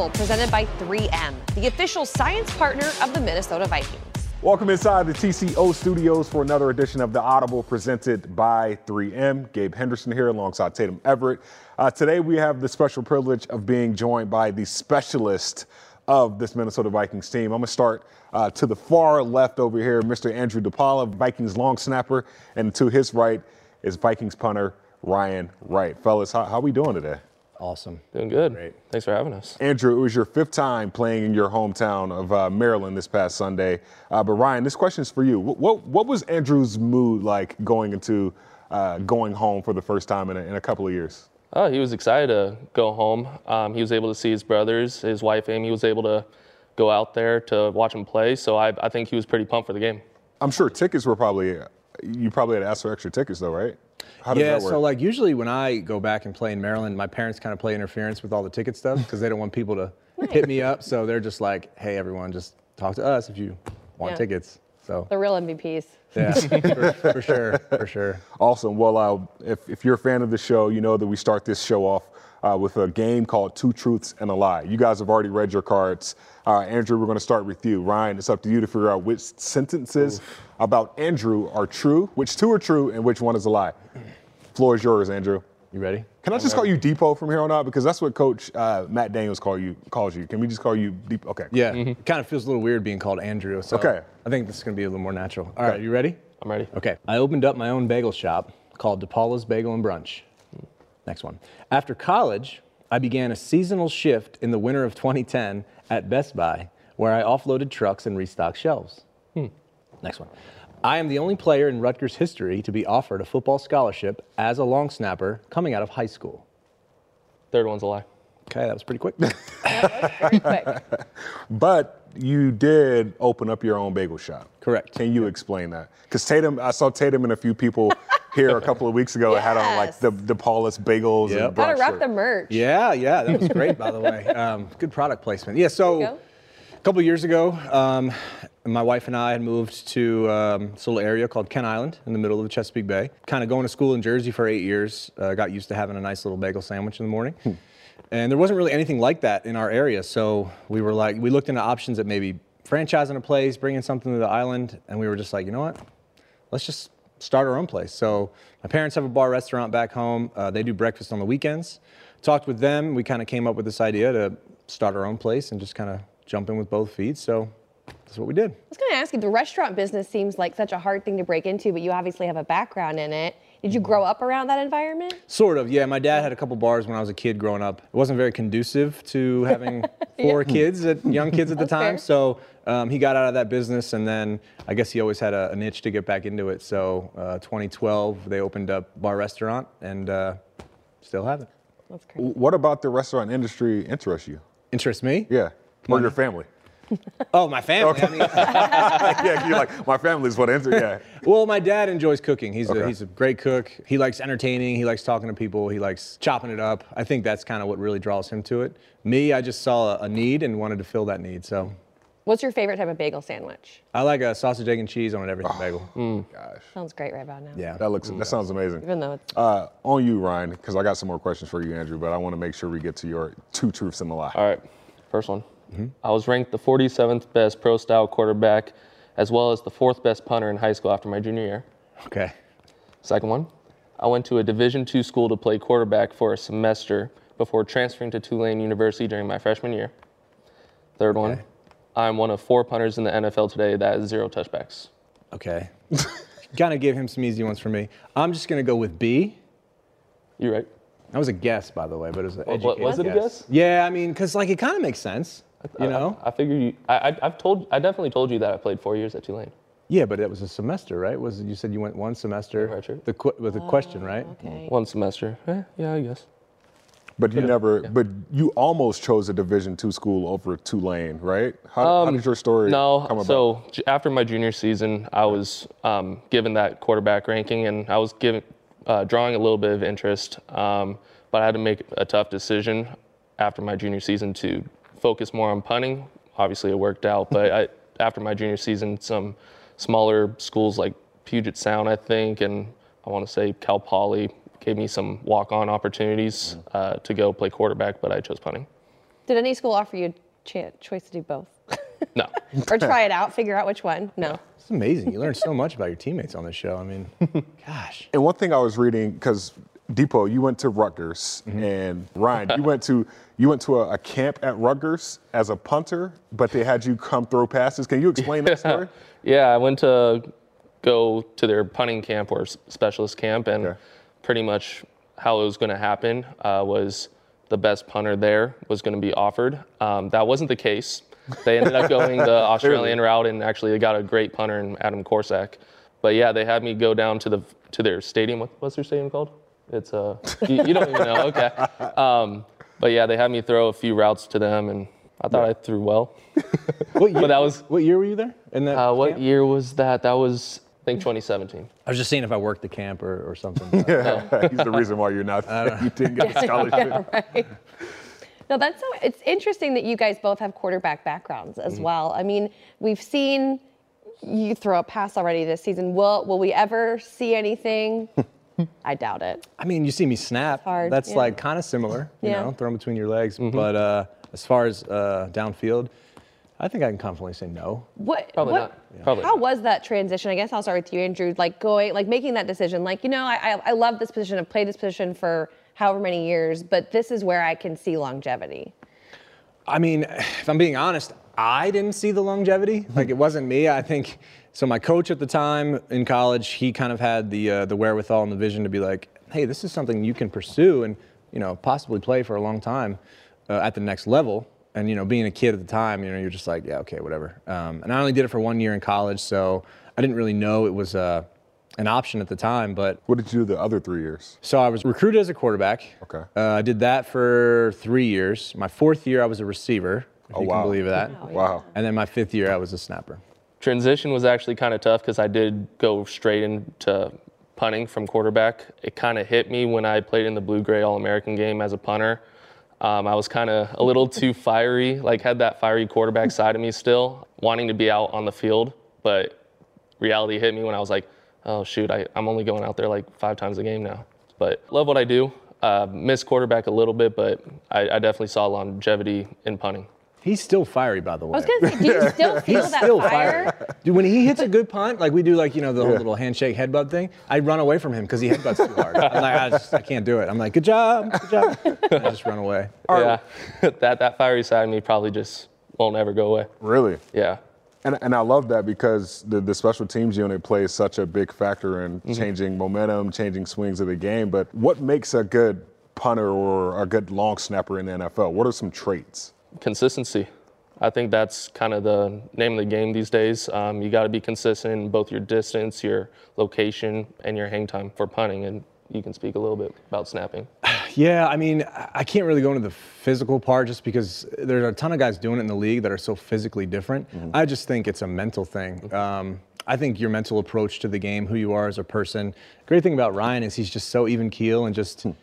Audible presented by 3M, the official science partner of the Minnesota Vikings. Welcome inside the TCO studios for another edition of the Audible presented by 3M. Gabe Henderson here alongside Tatum Everett. Uh, today we have the special privilege of being joined by the specialist of this Minnesota Vikings team. I'm going to start uh, to the far left over here, Mr. Andrew DePaula, Vikings long snapper, and to his right is Vikings punter Ryan Wright. Fellas, how, how we doing today? Awesome. Doing good. Great. Thanks for having us. Andrew, it was your fifth time playing in your hometown of uh, Maryland this past Sunday. Uh, but Ryan, this question is for you. What, what, what was Andrew's mood like going into uh, going home for the first time in a, in a, couple of years? Oh, he was excited to go home. Um, he was able to see his brothers, his wife Amy was able to go out there to watch him play. So I, I think he was pretty pumped for the game. I'm sure tickets were probably you probably had to ask for extra tickets though, right? Yeah, so like usually when I go back and play in Maryland, my parents kind of play interference with all the ticket stuff because they don't want people to hit me up. So they're just like, hey, everyone, just talk to us if you want yeah. tickets. So the real MVPs. Yeah, for, for, sure, for sure. Awesome. Well, uh, if, if you're a fan of the show, you know that we start this show off uh, with a game called Two Truths and a Lie. You guys have already read your cards. Uh, Andrew, we're going to start with you. Ryan, it's up to you to figure out which sentences Oof. about Andrew are true, which two are true, and which one is a lie. Floor is yours, Andrew. You ready? Can I just call you Depot from here on out because that's what Coach uh, Matt Daniels call you calls you. Can we just call you Depot? Okay. Yeah. Mm-hmm. It kind of feels a little weird being called Andrew. So okay. I think this is going to be a little more natural. All okay. right, you ready? I'm ready. Okay. I opened up my own bagel shop called DePaula's Bagel and Brunch. Next one. After college, I began a seasonal shift in the winter of 2010 at Best Buy, where I offloaded trucks and restocked shelves. Hmm. Next one. I am the only player in Rutgers history to be offered a football scholarship as a long snapper coming out of high school. Third one's a lie. Okay, that was pretty quick. very quick. but you did open up your own bagel shop. Correct. Can you explain that? Because Tatum, I saw Tatum and a few people here a couple of weeks ago yes. had on like the DePaula's bagels yep. and Gotta wrap the merch. Yeah, yeah, that was great by the way. Um, good product placement. Yeah, so a couple years ago, um, my wife and I had moved to um, this little area called Kent Island in the middle of the Chesapeake Bay. Kind of going to school in Jersey for eight years. Uh, got used to having a nice little bagel sandwich in the morning. Hmm. And there wasn't really anything like that in our area. So we were like, we looked into options at maybe franchising a place, bringing something to the island. And we were just like, you know what? Let's just start our own place. So my parents have a bar restaurant back home. Uh, they do breakfast on the weekends. Talked with them. We kind of came up with this idea to start our own place and just kind of jump in with both feet. So that's what we did. I was going to ask you, the restaurant business seems like such a hard thing to break into, but you obviously have a background in it. Did you grow up around that environment? Sort of, yeah. My dad had a couple bars when I was a kid growing up. It wasn't very conducive to having four yeah. kids, at, young kids at the time. Fair. So um, he got out of that business, and then I guess he always had a, a niche to get back into it. So uh, 2012, they opened up bar restaurant, and uh, still have it. That's great. What about the restaurant industry interests you? Interests me? Yeah, or your family. oh, my family. Okay. I mean, yeah, you're like my family's what answer. Yeah. well, my dad enjoys cooking. He's okay. a, he's a great cook. He likes entertaining. He likes talking to people. He likes chopping it up. I think that's kind of what really draws him to it. Me, I just saw a, a need and wanted to fill that need. So. What's your favorite type of bagel sandwich? I like a sausage, egg, and cheese on an everything oh, bagel. Mm. Gosh. Sounds great right about now. Yeah. That looks. Mm. That sounds amazing. Even though it's. Uh, on you, Ryan, because I got some more questions for you, Andrew, but I want to make sure we get to your two truths and a lie. All right. First one. Mm-hmm. I was ranked the 47th best pro style quarterback, as well as the fourth best punter in high school after my junior year. Okay. Second one, I went to a Division II school to play quarterback for a semester before transferring to Tulane University during my freshman year. Third okay. one, I'm one of four punters in the NFL today that has zero touchbacks. Okay. of give him some easy ones for me. I'm just to go with B. You're right. That was a guess, by the way, but it was an educated what, was it guess. a guess? Yeah, I mean, because like it kind of makes sense. You know, I, I figure you. I, I've told. I definitely told you that I played four years at Tulane. Yeah, but it was a semester, right? Was you said you went one semester? Right, The qu- with a question, right? Okay. One semester. Eh, yeah, I guess. But you yeah. never. Yeah. But you almost chose a Division two school over Tulane, right? How, um, how did your story no, come about? So after my junior season, I was um, given that quarterback ranking, and I was given uh, drawing a little bit of interest. Um, but I had to make a tough decision after my junior season to focus more on punting. Obviously, it worked out, but I, after my junior season, some smaller schools like Puget Sound, I think, and I want to say Cal Poly gave me some walk-on opportunities uh, to go play quarterback, but I chose punting. Did any school offer you a cha- choice to do both? No. or try it out, figure out which one? No. It's amazing. You learn so much about your teammates on this show. I mean, gosh. And one thing I was reading because Depot, you went to Rutgers, and Ryan, you went to you went to a, a camp at Rutgers as a punter, but they had you come throw passes. Can you explain that story? Yeah, I went to go to their punting camp or specialist camp, and Okay. pretty much how it was going to happen uh, was the best punter there was going to be offered. Um, that wasn't the case. They ended up going the Australian route, and actually they got a great punter in Adam Korsak. But yeah, they had me go down to the to their stadium. What, what's their stadium called? It's uh, you, you don't even know. Okay. Um, but yeah, they had me throw a few routes to them, and I thought I threw well. What year, But that was what year were you there? In that uh, what year was that? That was I think 2017. I was just seeing if I worked the camp or, or something. Yeah, He's the reason why you're not. you didn't get the scholarship. right. No, that's so. It's interesting that you guys both have quarterback backgrounds as Mm-hmm. well. I mean, we've seen you throw a pass already this season. Will Will we ever see anything? I doubt it. I mean, you see me snap. hard, That's yeah. like kind of similar, you Yeah. know, throw 'em between your legs. But uh, as far as uh, downfield, I think I can confidently say no. What? Probably what, not. Probably How was that transition? I guess I'll start with you, Andrew. Like going, like making that decision. Like you know, I I, I love this position. I've played this position for however many years, but this is where I can see longevity. I mean, if I'm being honest, I didn't see the longevity. Like it wasn't me. I think so. My coach at the time in college, he kind of had the uh, the wherewithal and the vision to be like, hey, this is something you can pursue and you know possibly play for a long time uh, at the next level. And you know, being a kid at the time, you know, you're just like, yeah, okay, whatever. Um, and I only did it for one year in college, so I didn't really know it was uh, an option at the time. But What did you do the other three years? so I was recruited as a quarterback. Okay. Uh, I did that for three years. My fourth year, I was a receiver. If Oh, you wow. can believe that. Wow. And then my fifth year, I was a snapper. Transition was actually kind of tough because I did go straight into punting from quarterback. It kind of hit me when I played in the Blue Gray All American game as a punter. Um, I was kind of a little too fiery, like had that fiery quarterback side of me still, wanting to be out on the field. But reality hit me when I was like, oh shoot, I, I'm only going out there like five times a game now. But love what I do. Uh, miss quarterback a little bit, but I, I definitely saw longevity in punting. He's still fiery, by the way. I was gonna say, do you still feel that still fire? fire. Dude, when he hits a good punt, like we do, like you know, the whole little handshake headbutt thing, I run away from him because he headbutts too hard. I'm like, I, just, I can't do it. I'm like, good job, good job. And I just run away. Yeah, that that fiery side of me probably just won't ever go away. Really? Yeah. And, and I love that because the, the special teams unit plays such a big factor in mm-hmm. changing momentum, changing swings of the game. But what makes a good punter or a good long snapper in the NFL? What are some traits? Consistency. I think that's kind of the name of the game these days. Um, you got to be consistent in both your distance, your location, and your hang time for punting. And you can speak a little bit about snapping. Yeah, I mean, I can't really go into the physical part just because there's a ton of guys doing it in the league that are so physically different. I just think it's a mental thing. Um, I think your mental approach to the game, who you are as a person. Great thing about Ryan is he's just so even keel and just. he-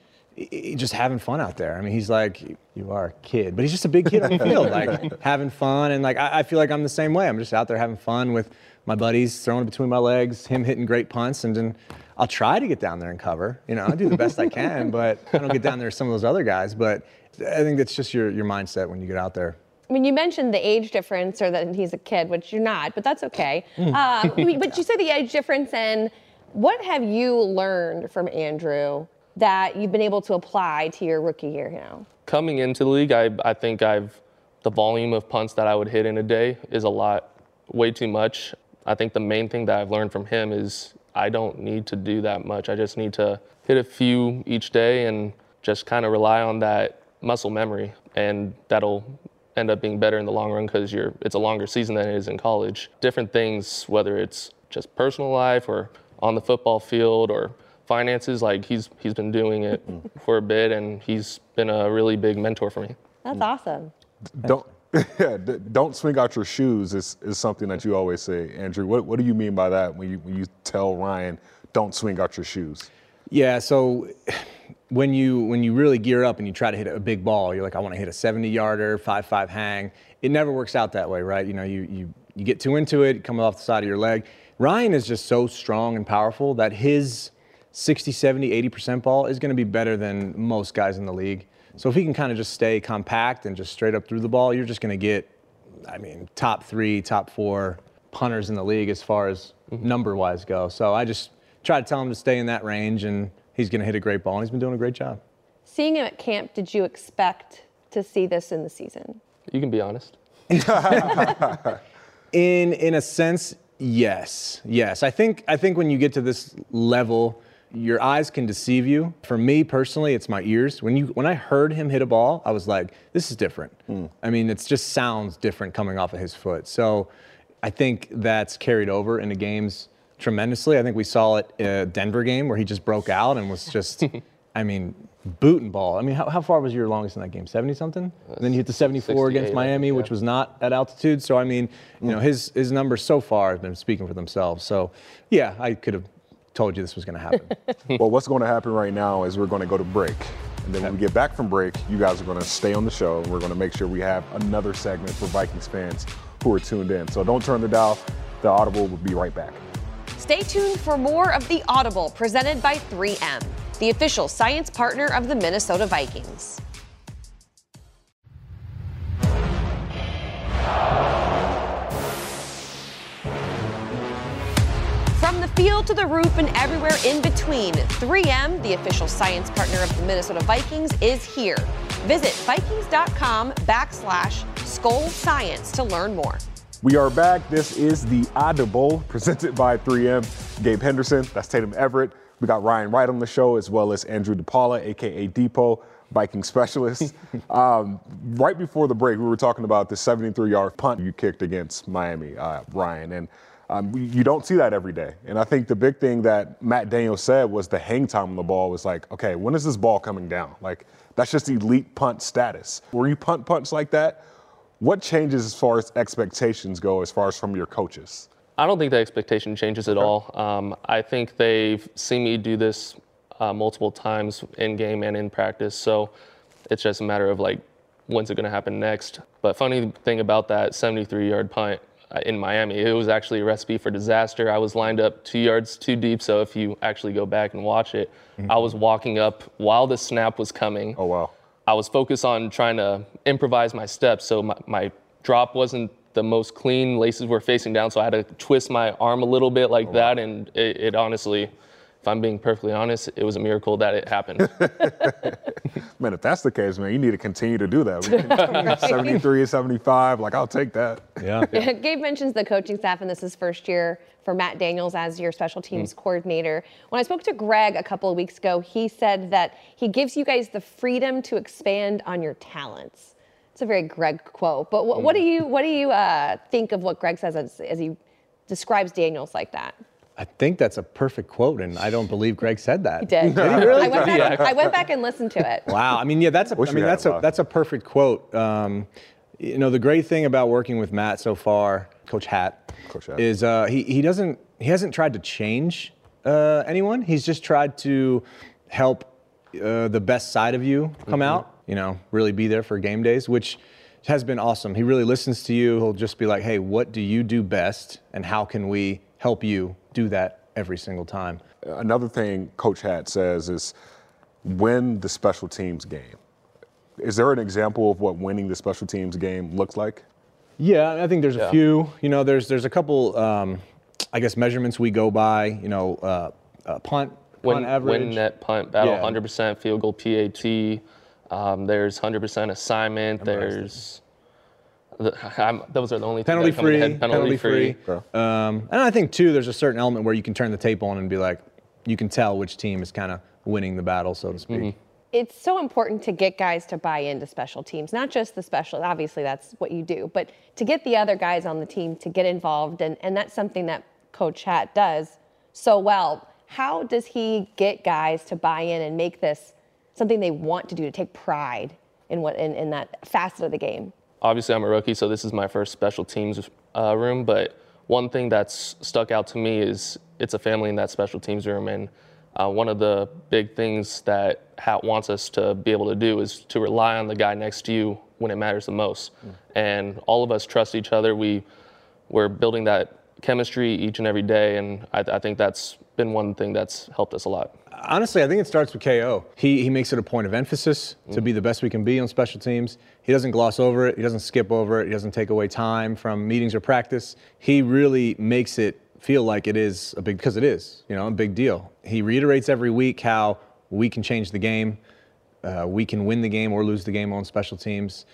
Just having fun out there. I mean, he's like, you are a kid, but he's just a big kid on the field, like having fun. And like, I, I feel like I'm the same way. I'm just out there having fun with my buddies, throwing it between my legs, him hitting great punts, and then I'll try to get down there and cover. You know, I do the best I can, but I don't get down there as some of those other guys. But I think that's just your, your mindset when you get out there. I mean, you mentioned the age difference or that he's a kid, which you're not, but that's okay. Um, I but you said the age difference, and what have you learned from Andrew that you've been able to apply to your rookie year now? Coming into the league, I, I think I've the volume of punts that I would hit in a day is a lot, way too much. I think the main thing that I've learned from him is I don't need to do that much. I just need to hit a few each day and just kind of rely on that muscle memory, and that'll end up being better in the long run because you're it's a longer season than it is in college. Different things, whether it's just personal life or on the football field or finances, like he's he's been doing it mm. for a bit, and he's been a really big mentor for me. That's mm. awesome. Don't yeah, don't swing out your shoes is, is something that you always say, Andrew. What, what do you mean by that when you when you tell Ryan don't swing out your shoes? Yeah, so when you when you really gear up and you try to hit a big ball, you're like, I want to hit a 70 yarder, five five hang. It never works out that way, right? You know, you you you get too into it, come off the side of your leg. Ryan is just so strong and powerful that his 60, 70, 80% ball is going to be better than most guys in the league. So if he can kind of just stay compact and just straight up through the ball, you're just going to get, I mean, top three, top four punters in the league as far as mm-hmm. number wise go. So I just try to tell him to stay in that range, and he's going to hit a great ball, and he's been doing a great job. Seeing him at camp, did you expect to see this in the season? You can be honest. In in a sense, yes, yes. I think I think when you get to this level, your eyes can deceive you. For me personally, it's my ears. When you when I heard him hit a ball, I was like, this is different. I mean, it just sounds different coming off of his foot. So I think that's carried over into games tremendously. I think we saw it uh, Denver game where he just broke out and was just, I mean, booting ball. I mean, how, how far was your longest in that game? 70 something? And then you hit the 74 against 68, Miami, which was not at altitude. So I mean, you know, his his numbers so far have been speaking for themselves. So yeah, I could have told you this was going to happen. well, what's going to happen right now is we're going to go to break. And then when we get back from break, you guys are going to stay on the show. And we're going to make sure we have another segment for Vikings fans who are tuned in. So don't turn the dial. The Audible will be right back. Stay tuned for more of The Audible presented by 3M, the official science partner of the Minnesota Vikings. The field to the roof and everywhere in between, 3M, the official science partner of the Minnesota Vikings, is here. Visit Vikings.com backslash Skol Science to learn more. We are back. This is the Audible presented by 3M. Gabe Henderson, that's Tatum Everett. We got Ryan Wright on the show, as well as Andrew DePaula, aka Depot, Viking specialist. um, right before the break, we were talking about the 73-yard punt you kicked against Miami, uh, Ryan, and um, you- don't see that every day. And I think the big thing that Matt Daniels said was the hang time on the ball was like, okay, when is this ball coming down? Like that's just elite punt status. Where you punt punts like that, what changes as far as expectations go, as far as from your coaches? I don't think the expectation changes at all. Um, I think they've seen me do this uh, multiple times in game and in practice, so it's just a matter of like when's it going to happen next. But funny thing about that 73-yard punt uh, Uh, in Miami, it was actually a recipe for disaster. I was lined up two yards too deep, so if you actually go back and watch it, mm-hmm. I was walking up while the snap was coming. Oh wow. I was focused on trying to improvise my steps, so my, my drop wasn't the most clean. Laces were facing down, so I had to twist my arm a little bit like oh, that, and it, it honestly, if I'm being perfectly honest, it was a miracle that it happened. Man, if that's the case, man, you need to continue to do that. 73 and 75, like I'll take that. yeah. Gabe mentions the coaching staff, and this is first year for Matt Daniels as your special teams coordinator. When I spoke to Greg a couple of weeks ago, he said that he gives you guys the freedom to expand on your talents. It's a very Greg quote, but what, what do you what do you uh, think of what Greg says as, as he describes Daniels like that? I think that's a perfect quote, and I don't believe Greg said that. He did. I, went back, I went back and listened to it. Wow. I mean, yeah, that's a, Wish I mean, that's a that's a perfect quote. Um, you know, the great thing about working with Matt so far, Coach Hat, Coach Hat. is uh, he he doesn't he hasn't tried to change uh, anyone. He's just tried to help uh, the best side of you come out. You know, really be there for game days, which has been awesome. He really listens to you. He'll just be like, "Hey, what do you do best, and how can we help you do that every single time?" Another thing Coach Hat says is win the special teams game. Is there an example of what winning the special teams game looks like? Yeah, I think there's a Yeah. few. You know, there's there's a couple, um, I guess, measurements we go by. You know, uh, uh, punt, win, punt average. win net punt battle, Yeah. 100% field goal PAT. Um, there's 100% assignment. There's the, I'm, those are the only penalty things that come to free, head. penalty, free. Um, and I think too, there's a certain element where you can turn the tape on and be like, you can tell which team is kind of winning the battle, so to speak. it's so important to get guys to buy into special teams, not just the special, obviously that's what you do, but to get the other guys on the team to get involved. And, and that's something that Coach Hat does so well. How does he get guys to buy in and make this something they want to do, to take pride in what in, in that facet of the game? Obviously I'm a rookie, so this is my first special teams uh, room. But one thing that's stuck out to me is it's a family in that special teams room, and uh, one of the big things that Hat wants us to be able to do is to rely on the guy next to you when it matters the most. And all of us trust each other. We we're building that chemistry each and every day, and I, I think that's been one thing that's helped us a lot. Honestly, I think it starts with KO. He, he makes it a point of emphasis to be the best we can be on special teams. He doesn't gloss over it, he doesn't skip over it, he doesn't take away time from meetings or practice. He really makes it feel like it is a big, because it is, you know, a big deal. He reiterates every week how we can change the game, uh, we can win the game or lose the game on special teams.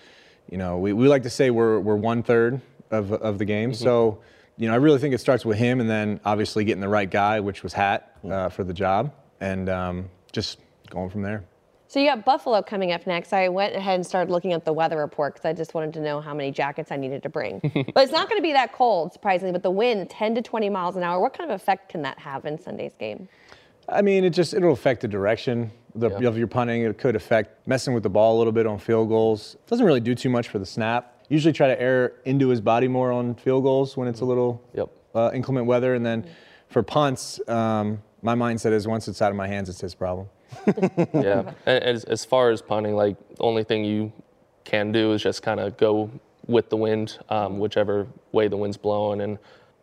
You know, we, we like to say we're, we're one third of, of the game. So, you know, I really think it starts with him and then obviously getting the right guy, which was Hat uh, for the job, and um, just going from there. So you got Buffalo coming up next. I went ahead and started looking at the weather report because I just wanted to know how many jackets I needed to bring. but it's not going to be that cold, surprisingly. But the wind, 10 to 20 miles an hour. What kind of effect can that have in Sunday's game? I mean, it just it'll affect the direction the, Yeah. of your punting. It could affect messing with the ball a little bit on field goals. It Doesn't really do too much for the snap. Usually try to air into his body more on field goals when it's a little Yep. uh, inclement weather. And then for punts, um, my mindset is once it's out of my hands, it's his problem. yeah. And as, as far as punting, like the only thing you can do is just kind of go with the wind, um, whichever way the wind's blowing. And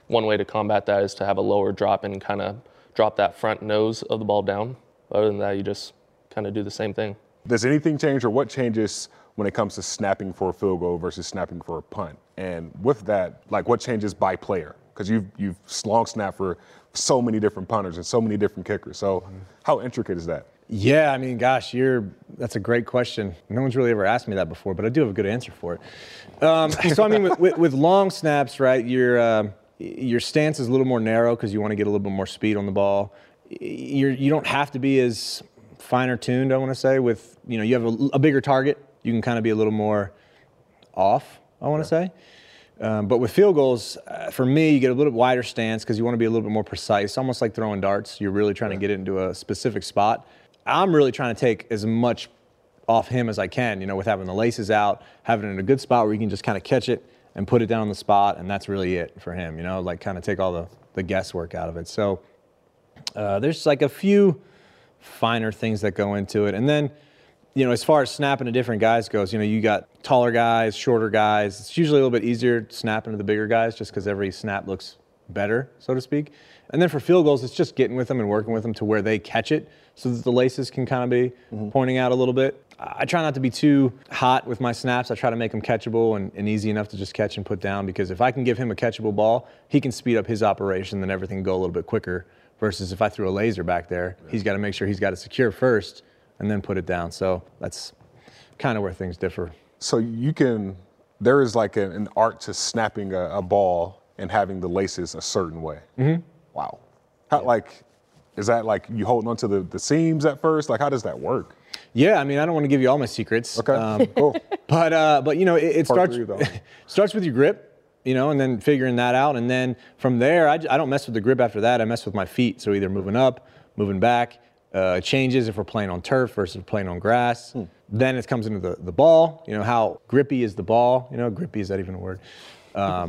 one way to combat that is to have a lower drop and kind of drop that front nose of the ball down. Other than that, you just kind of do the same thing. Does anything change, or what changes when it comes to snapping for a field goal versus snapping for a punt? And with that, like, what changes by player? Because you've you've long snapped for so many different punters and so many different kickers. So, how intricate is that? Yeah, I mean, gosh, you're that's a great question. No one's really ever asked me that before, but I do have a good answer for it. Um, so I mean, with, with, with long snaps, right? Your um your stance is a little more narrow because you want to get a little bit more speed on the ball. You're you don't have to be as finer tuned. I want to say with you know you have a, a bigger target. You can kind of be a little more off. I want to say. Um, but with field goals, uh, for me, you get a little bit wider stance because you want to be a little bit more precise, almost like throwing darts. You're really trying to get it into a specific spot. I'm really trying to take as much off him as I can, you know, with having the laces out, having it in a good spot where you can just kind of catch it and put it down on the spot, and that's really it for him, you know, like kind of take all the, the guesswork out of it. So uh, there's like a few finer things that go into it. And then, you know, as far as snapping to different guys goes, you know, you got taller guys, shorter guys. It's usually a little bit easier snapping to the bigger guys just because every snap looks better, so to speak. And then for field goals, it's just getting with them and working with them to where they catch it so that the laces can kind of be mm-hmm. pointing out a little bit. I try not to be too hot with my snaps. I try to make them catchable and, and easy enough to just catch and put down because if I can give him a catchable ball, he can speed up his operation, then everything can go a little bit quicker. Versus if I threw a laser back there, he's got to make sure he's got it secure first and then put it down. So that's kind of where things differ. So you can, there is like an, an art to snapping a, a ball and having the laces a certain way. Mm-hmm. Wow. How, Like, is that like you holding onto the, the seams at first? Like, how does that work? Yeah, I mean, I don't want to give you all my secrets. Okay, Um, cool. but uh, but you know, it, it starts three, starts with your grip, you know, and then figuring that out, and then from there, I, I don't mess with the grip after that. I mess with my feet. So either moving up, moving back. Uh, changes if we're playing on turf versus playing on grass. Hmm. Then it comes into the, the ball. You know how grippy is the ball? You know, grippy is that even a word?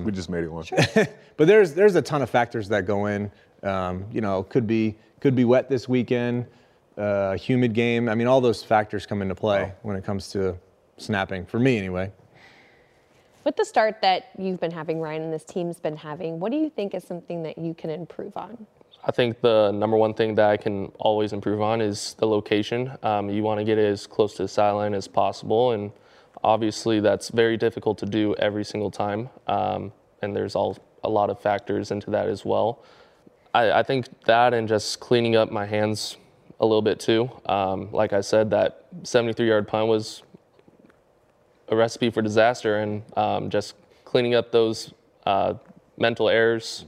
we just made it one. but there's there's a ton of factors that go in. Um, you know, could be could be wet this weekend, uh, humid game. I mean, all those factors come into play when it comes to snapping. For me, anyway. With the start that you've been having, Ryan, and this team's been having, what do you think is something that you can improve on? I think the number one thing that I can always improve on is the location. Um, you want to get it as close to the sideline as possible, and obviously that's very difficult to do every single time. Um, and there's all a lot of factors into that as well. I, I think that and just cleaning up my hands a little bit too. Um, like I said, that 73-yard punt was a recipe for disaster, and um, just cleaning up those uh, mental errors,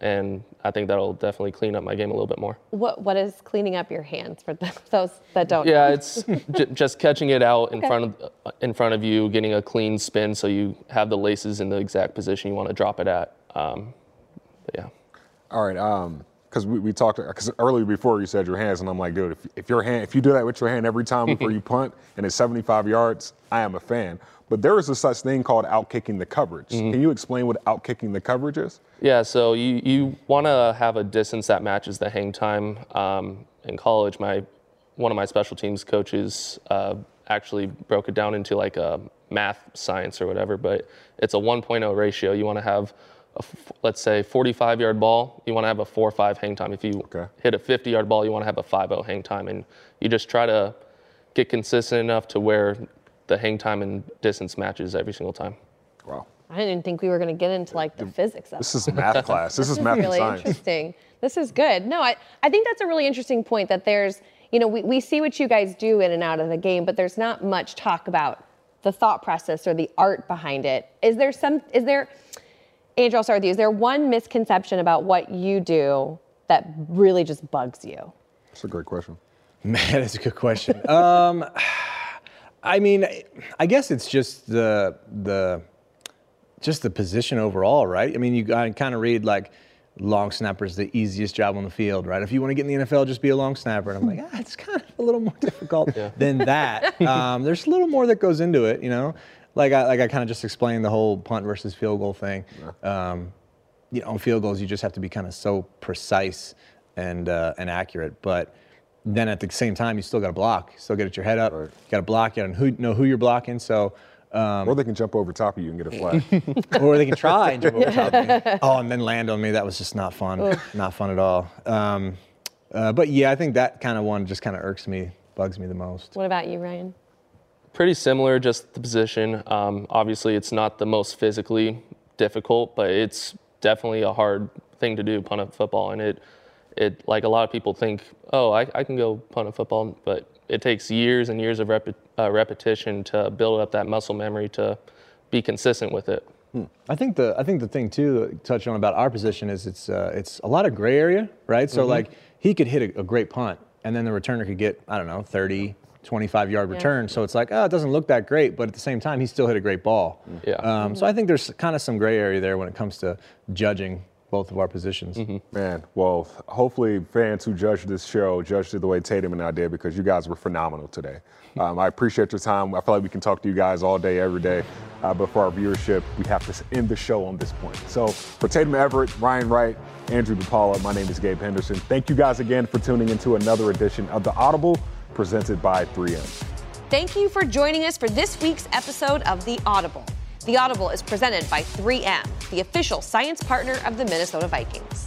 and I think that'll definitely clean up my game a little bit more. What What is cleaning up your hands for those that don't? Yeah, it's j- just catching it out in Okay. front of in front of you, getting a clean spin, so you have the laces in the exact position you want to drop it at. Um, but yeah. All right, um, because we, we talked because earlier before you said your hands, and I'm like, dude, if, if your hand, if you do that with your hand every time before you punt and it's 75 yards, I am a fan. But there is a such thing called outkicking the coverage. Can you explain what outkicking the coverage is? Yeah, so you, you want to have a distance that matches the hang time. Um, in college, my one of my special teams coaches uh, actually broke it down into like a math science or whatever, but it's a 1.0 ratio. You want to have a f- let's say 45 yard ball, you want to have a 4 or 5 hang time. If you Okay. hit a 50 yard ball, you want to have a 5 0 hang time. And you just try to get consistent enough to where the hang time and distance matches every single time. Wow. I didn't even think we were going to get into like the physics of This is math class. This is math really and science. interesting. This is good. No, I, I think that's a really interesting point that there's, you know, we, we see what you guys do in and out of the game, but there's not much talk about the thought process or the art behind it. Is there some, is there, Andrew, I'll start with you. Is there one misconception about what you do that really just bugs you? That's a great question. Man, that's a good question. um, I mean, I guess it's just the the just the position overall, right? I mean, you kind of read like long snapper is the easiest job on the field, right? If you want to get in the NFL, just be a long snapper. And I'm like, ah, it's kind of a little more difficult than that. Um, there's a little more that goes into it, you know. Like I like I kind of just explained the whole punt versus field goal thing. Um, you know, on field goals, you just have to be kind of so precise and uh, and accurate, but then at the same time, you still got to block. You still got to get your head up. Right. You got to block. You got to know who you're blocking. So, um, Or they can jump over top of you and get a flag. or they can try and jump over top of me. Oh, and then land on me. That was just not fun. not fun at all. Um, uh, but yeah, I think that kind of one just kind of irks me, bugs me the most. What about you, Ryan? Pretty similar, just the position. Um, obviously, it's not the most physically difficult, but it's definitely a hard thing to do, punt a football. And it, it like a lot of people think, oh, I, I can go punt a football, but it takes years and years of repi- uh, repetition to build up that muscle memory to be consistent with it. I think the I think the thing too to touch on about our position is it's uh, it's a lot of gray area, right? So like he could hit a, a great punt and then the returner could get I don't know 30, 25 yard return. So it's like oh it doesn't look that great, but at the same time he still hit a great ball. Yeah. Um, so I think there's kind of some gray area there when it comes to judging both of our positions. Man, well, hopefully fans who judged this show judged it the way Tatum and I did because you guys were phenomenal today. Um, I appreciate your time. I feel like we can talk to you guys all day, every day. Uh, but for our viewership, we have to end the show on this point. So for Tatum Everett, Ryan Wright, Andrew DePaula, my name is Gabe Henderson. Thank you guys again for tuning into another edition of The Audible presented by 3M. Thank you for joining us for this week's episode of The Audible. The Audible is presented by 3M, the official science partner of the Minnesota Vikings.